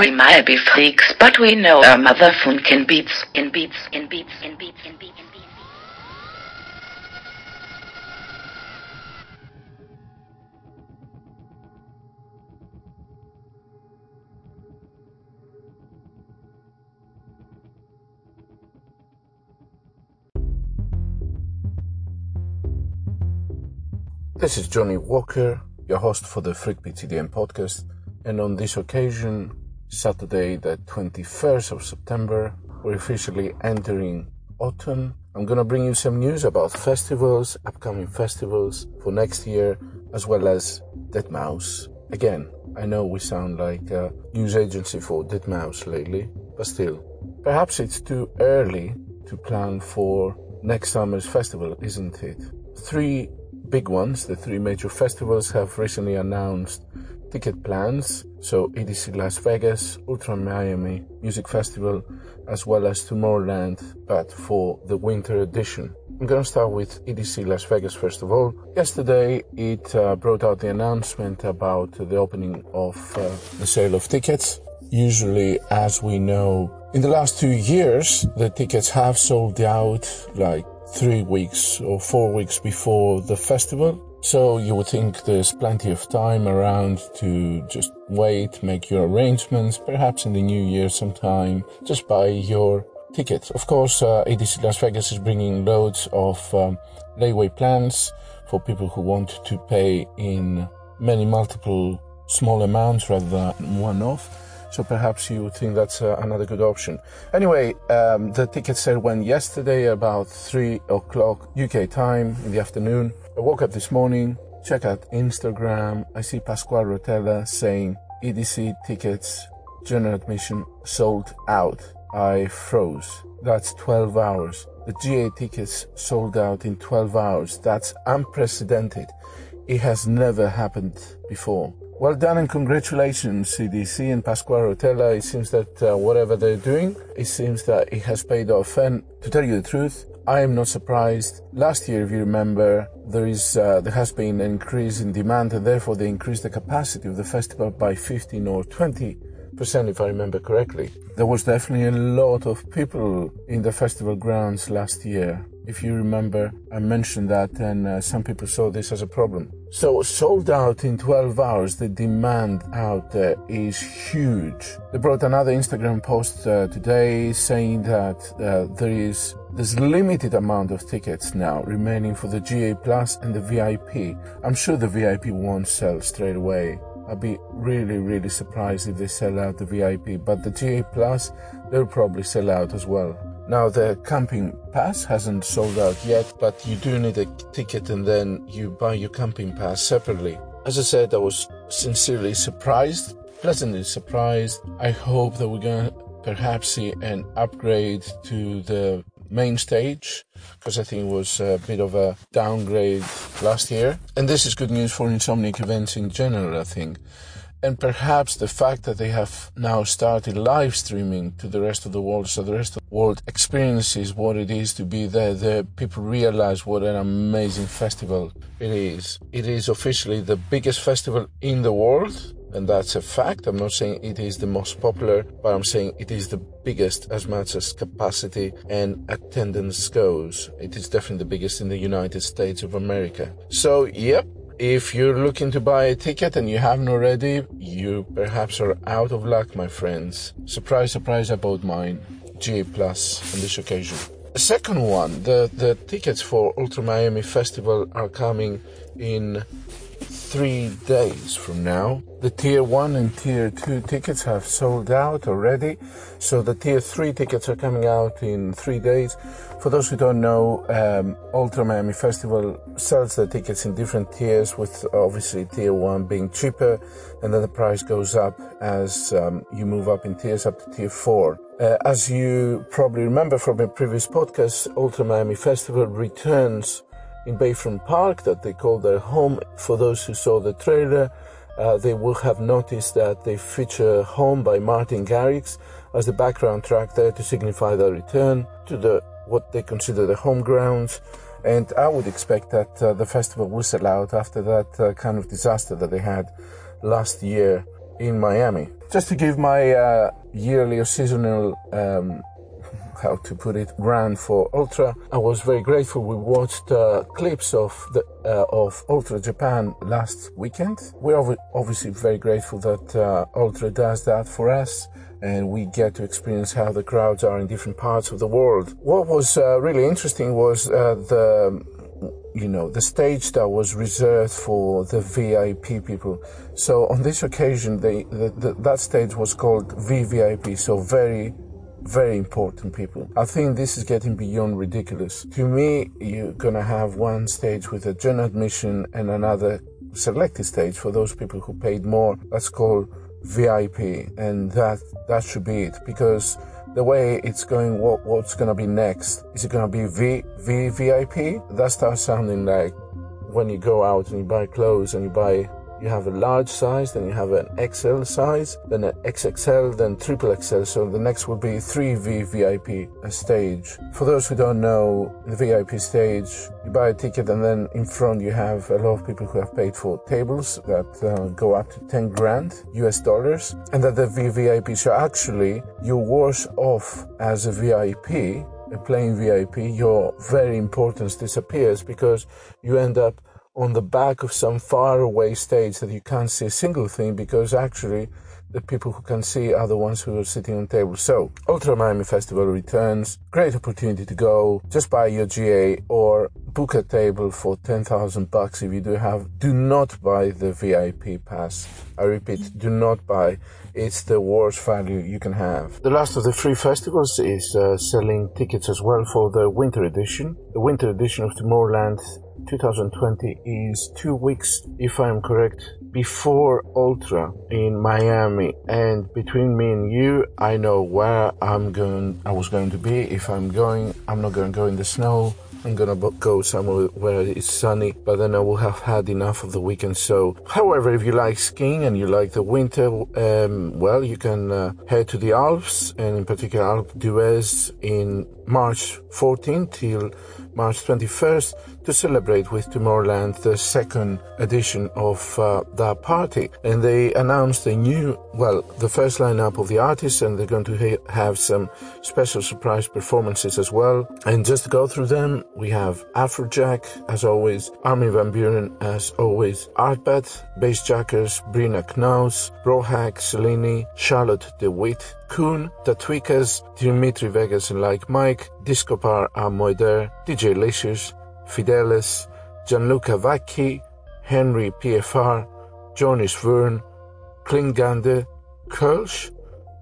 We might be freaks, but we know our mother can beats, in beats, in beats, in beats, in beats, in beats. This is Johnny Walker, your host for the Freakbeats EDM podcast, and on this occasion, Saturday, the 21st of September, we're officially entering autumn. I'm gonna bring you some news about festivals, upcoming festivals for next year, as well as Deadmau5. Again, I know we sound like a news agency for Deadmau5 lately, but still, perhaps it's too early to plan for next summer's festival, isn't it? Three big ones, the three major festivals, have recently announced ticket plans. So EDC Las Vegas, Ultra Miami Music Festival, as well as Tomorrowland, but for the winter edition. I'm to start with EDC Las Vegas first of all. Yesterday, it uh, brought out the announcement about the opening of uh, the sale of tickets. Usually, as we know, in the last two years, the tickets have sold out like three weeks or four weeks before the festival. So you would think there's plenty of time around to just wait, make your arrangements, perhaps in the new year sometime, just buy your ticket. Of course, uh, EDC Las Vegas is bringing loads of um, plans for people who want to pay in many multiple small amounts rather than one off. So perhaps you think that's uh, another good option. Anyway, um, the ticket sale went yesterday about three o'clock UK time in the afternoon. I woke up this morning, check out Instagram. I see Pasquale Rotella saying EDC tickets, general admission sold out. I froze. That's 12 hours. The GA tickets sold out in 12 hours. That's unprecedented. It has never happened before. Well done and congratulations, EDC and Pasquale Rotella. It seems that uh, whatever they're doing, it seems that it has paid off. And to tell you the truth, I am not surprised. Last year, if you remember, there is uh, there has been an increase in demand, and therefore they increased the capacity of the festival by 15 or 20 percent, if I remember correctly. There was definitely a lot of people in the festival grounds last year. If you remember, I mentioned that, and uh, some people saw this as a problem. So, sold out in 12 hours, the demand out there is huge. They brought another Instagram post uh, today saying that uh, there is there's limited amount of tickets now remaining for the GA Plus and the VIP. I'm sure the VIP won't sell straight away. I'd be really, really surprised if they sell out the VIP, but the GA Plus, they'll probably sell out as well. Now, the camping pass hasn't sold out yet, but you do need a ticket and then you buy your camping pass separately. As I said, I was sincerely surprised, pleasantly surprised. I hope that we're gonna perhaps see an upgrade to the main stage because I think it was a bit of a downgrade last year. And this is good news for Insomniac events in general, I think. And perhaps the fact that they have now started live streaming to the rest of the world, so the rest of the world experiences what it is to be there. The people realize what an amazing festival it is. It is officially the biggest festival in the world and that's a fact. I'm not saying it is the most popular, but I'm saying it is the biggest as much as capacity and attendance goes. It is definitely the biggest in the United States of America. So, yep. If you're looking to buy a ticket and you haven't already, you perhaps are out of luck, my friends. Surprise, surprise, I bought mine. G Plus on this occasion. The second one, the, the tickets for Ultra Miami Festival are coming in three days from now. The tier one and tier two tickets have sold out already. So the tier three tickets are coming out in three days. For those who don't know, um, Ultra Miami Festival sells the tickets in different tiers with obviously tier one being cheaper and then the price goes up as um, you move up in tiers up to tier four. Uh, as you probably remember from a previous podcast, Ultra Miami Festival returns in Bayfront Park that they call their home. For those who saw the trailer, uh, they will have noticed that they feature Home by Martin Garrix as the background track there to signify their return to the what they consider the home grounds. And I would expect that uh, the festival will sell out after that uh, kind of disaster that they had last year in Miami. just to give my uh, yearly or seasonal um, how to put it, ran for Ultra. I was very grateful. We watched uh, clips of the uh, of Ultra Japan last weekend. We're obviously very grateful that uh, Ultra does that for us. And we get to experience how the crowds are in different parts of the world. What was uh, really interesting was uh, the you know, the stage that was reserved for the VIP people. So on this occasion, they, the, the, that stage was called VVIP, so very very important people. I think this is getting beyond ridiculous. To me, you're gonna have one stage with a general admission and another selected stage for those people who paid more. That's called VIP, and that that should be it because the way it's going, what what's gonna be next? Is it gonna be V V VIP? That starts sounding like when you go out and you buy clothes and you buy you have a large size, then you have an XL size, then an XXL, then triple XL. So the next would be 3V VIP stage. For those who don't know, the VIP stage, you buy a ticket and then in front you have a lot of people who have paid for tables that uh, go up to 10 grand US dollars. And that the VVIP, so actually you're worse off as a VIP playing VIP, your very importance disappears because you end up on the back of some faraway stage that you can't see a single thing because actually the people who can see are the ones who are sitting on tables. So, Ultra Miami Festival returns. Great opportunity to go. Just buy your GA or book a table for 10,000 bucks if you do have. Do not buy the VIP pass. I repeat, do not buy. It's the worst value you can have. The last of the free festivals is uh, selling tickets as well for the winter edition. The winter edition of Tomorrowland 2020 is two weeks, if I'm correct, before Ultra in Miami. And between me and you, I know where I'm going, I was going to be. If I'm going, I'm not going to go in the snow. I'm gonna go somewhere where it's sunny, but then I will have had enough of the weekend. So, however, if you like skiing and you like the winter, um, well, you can uh, head to the Alps, and in particular Alpe d'Huez in March 14th till March 21st to celebrate with Tomorrowland the second edition of uh, that party. And they announced a new, well, the first lineup of the artists, and they're going to ha- have some special surprise performances as well. And just to go through them, we have Afrojack, as always, Armin van Buuren, as always, Artbat, Bassjackers, Brina Knauss, Brohug, Cellini, Charlotte de Witte, Da Tweekaz, Dimitri Vegas and Like Mike, Discopar Amoider, DJ Licious, Fidelis, Gianluca Vacchi, Henri PFR, Jonas Vern, Klingande, Kölsch,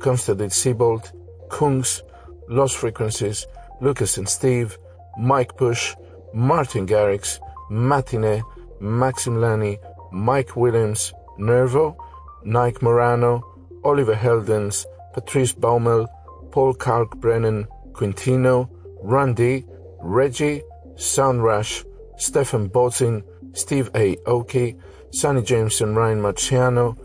Konstantin Sibold, Kungs, Lost Frequencies, Lucas and Steve, Mike Bush, Martin Garrix, Matinee, Maxim Lany, Mike Williams, Nervo, Nike Morano, Oliver Heldens, Patrice Bäumel, Paul Kalkbrenner, Quintino, Randy, Regi, Soundrush, Stephan Bodzin, Steve A. Oki, Sunnery James and Ryan Marciano,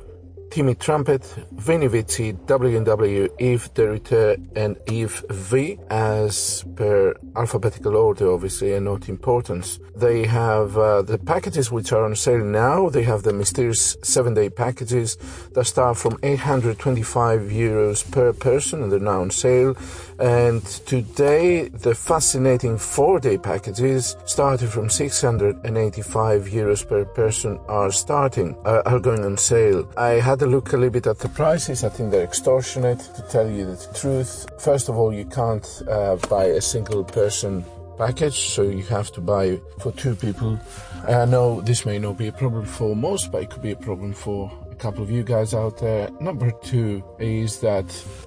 Timmy Trumpet, Vinny Vici, W&W, Yves Deruyter, and Yves V, as per alphabetical order, obviously, and not importance. They have uh, the packages which are on sale now. They have the mysterious seven-day packages that start from 825 euros per person, and they're now on sale. And today, the fascinating four-day packages, starting from 685 euros per person, are starting, uh, are going on sale. I had look a little bit at the prices. I think they're extortionate, to tell you the truth. First of all, you can't uh, buy a single person package, so you have to buy for two people. I know this may not be a problem for most, but it could be a problem for couple of you guys out there. Number two is that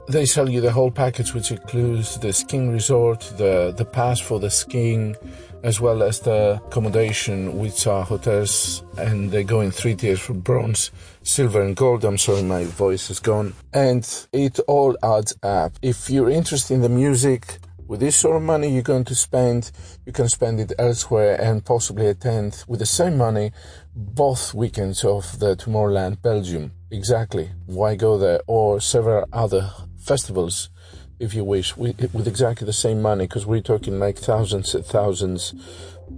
they sell you the whole package, which includes the skiing resort, the, the pass for the skiing, as well as the accommodation, which are hotels, and they go in three tiers from bronze, silver, and gold. I'm sorry, my voice is gone. And it all adds up. If you're interested in the music, with this sort of money you're going to spend, you can spend it elsewhere and possibly attend with the same money both weekends of the Tomorrowland Belgium. Exactly. Why go there? Or several other festivals, if you wish, with, exactly the same money, because we're talking like thousands and thousands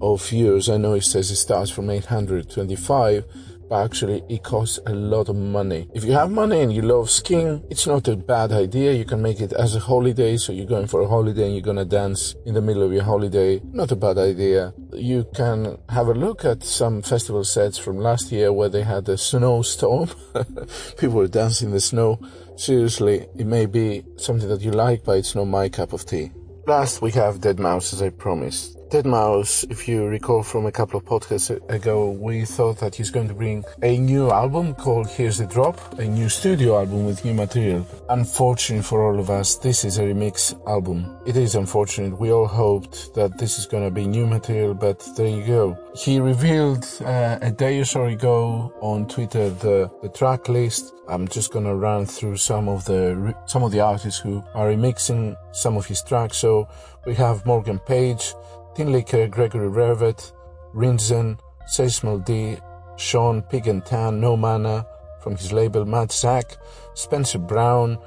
of euros. I know it says it starts from 825, but actually it costs a lot of money. If you have money and you love skiing, it's not a bad idea. You can make it as a holiday. So you're going for a holiday and you're going to dance in the middle of your holiday. Not a bad idea. You can have a look at some festival sets from last year where they had a snowstorm. People were dancing in the snow. Seriously, it may be something that you like, but it's not my cup of tea. Last, we have Deadmau5, as I promised. Deadmau5, if you recall from a couple of podcasts ago, we thought that he's going to bring a new album called Here's the Drop, a new studio album with new material. Unfortunately for all of us, this is a remix album. It is unfortunate. We all hoped that this is going to be new material, but there you go. He revealed uh, a day or so ago on Twitter the, the track list. I'm just gonna run through some of the some of the artists who are remixing some of his tracks. So we have Morgan Page, Tinlicker, Gregory Revet, Rinzen, Seismal D, Sean Pig and Tan, No Mana from his label mau5trap, Spencer Brown,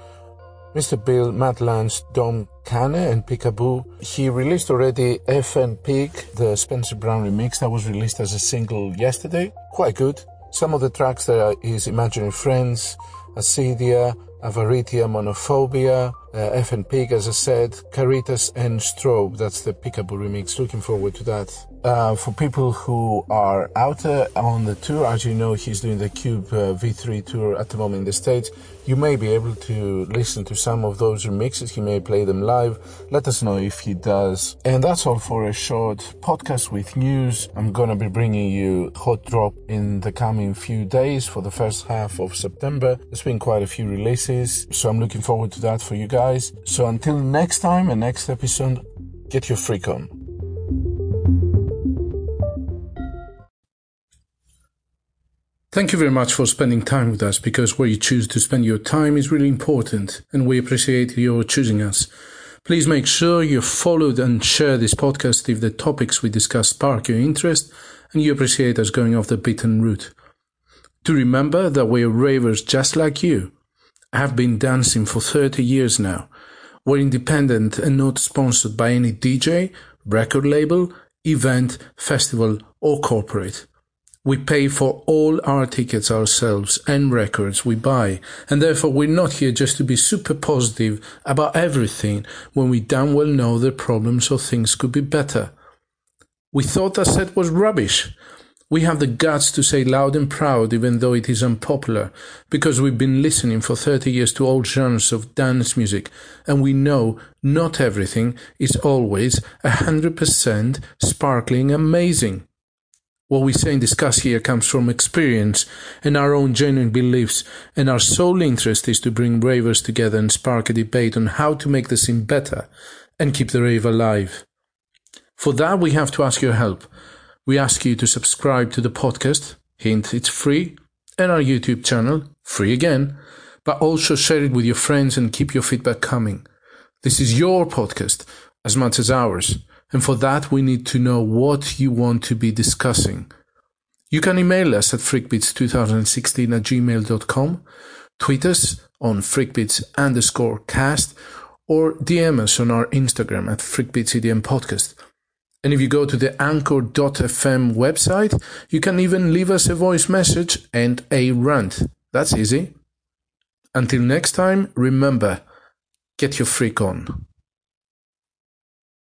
Mr. Bill, Matt Lange, Dom Kane and Peekaboo. He released already FN Pig, the Spencer Brown remix that was released as a single yesterday. Quite good. Some of the tracks there is Imaginary Friends, Acedia, Avaritia, Monophobia, uh, FN Pig, as I said, Caritas and Strobe. That's the Peekaboo remix. Looking forward to that. Uh, for people who are out uh, on the tour, as you know, he's doing the Cube uh, V3 tour at the moment in the States. You may be able to listen to some of those remixes. He may play them live. Let us know if he does. And that's all for a short podcast with news. I'm going to be bringing you Hot Drop in the coming few days for the first half of September. There's been quite a few releases, so I'm looking forward to that for you guys. So until next time and next episode, get your freak on. Thank you very much for spending time with us because where you choose to spend your time is really important and we appreciate your choosing us. Please make sure you followed and share this podcast if the topics we discuss spark your interest and you appreciate us going off the beaten route. To remember that we're ravers just like you. I have been dancing for 30 years now. We're independent and not sponsored by any DJ, record label, event, festival, or corporate. We pay for all our tickets ourselves and records we buy, and therefore we're not here just to be super positive about everything when we damn well know the problems or things could be better. We thought that set was rubbish. We have the guts to say loud and proud even though it is unpopular, because we've been listening for 30 years to all genres of dance music, and we know not everything is always 100% sparkling amazing. What we say and discuss here comes from experience and our own genuine beliefs, and our sole interest is to bring ravers together and spark a debate on how to make the scene better and keep the rave alive. For that, we have to ask your help. We ask you to subscribe to the podcast, hint it's free, and our YouTube channel, free again, but also share it with your friends and keep your feedback coming. This is your podcast as much as ours. And for that, we need to know what you want to be discussing. You can email us at freakbeats2016 at gmail.com, tweet us on freakbeats underscore cast, or DM us on our Instagram at freakbeatsEDM podcast. And if you go to the anchor.fm website, you can even leave us a voice message and a rant. That's easy. Until next time, remember, get your freak on.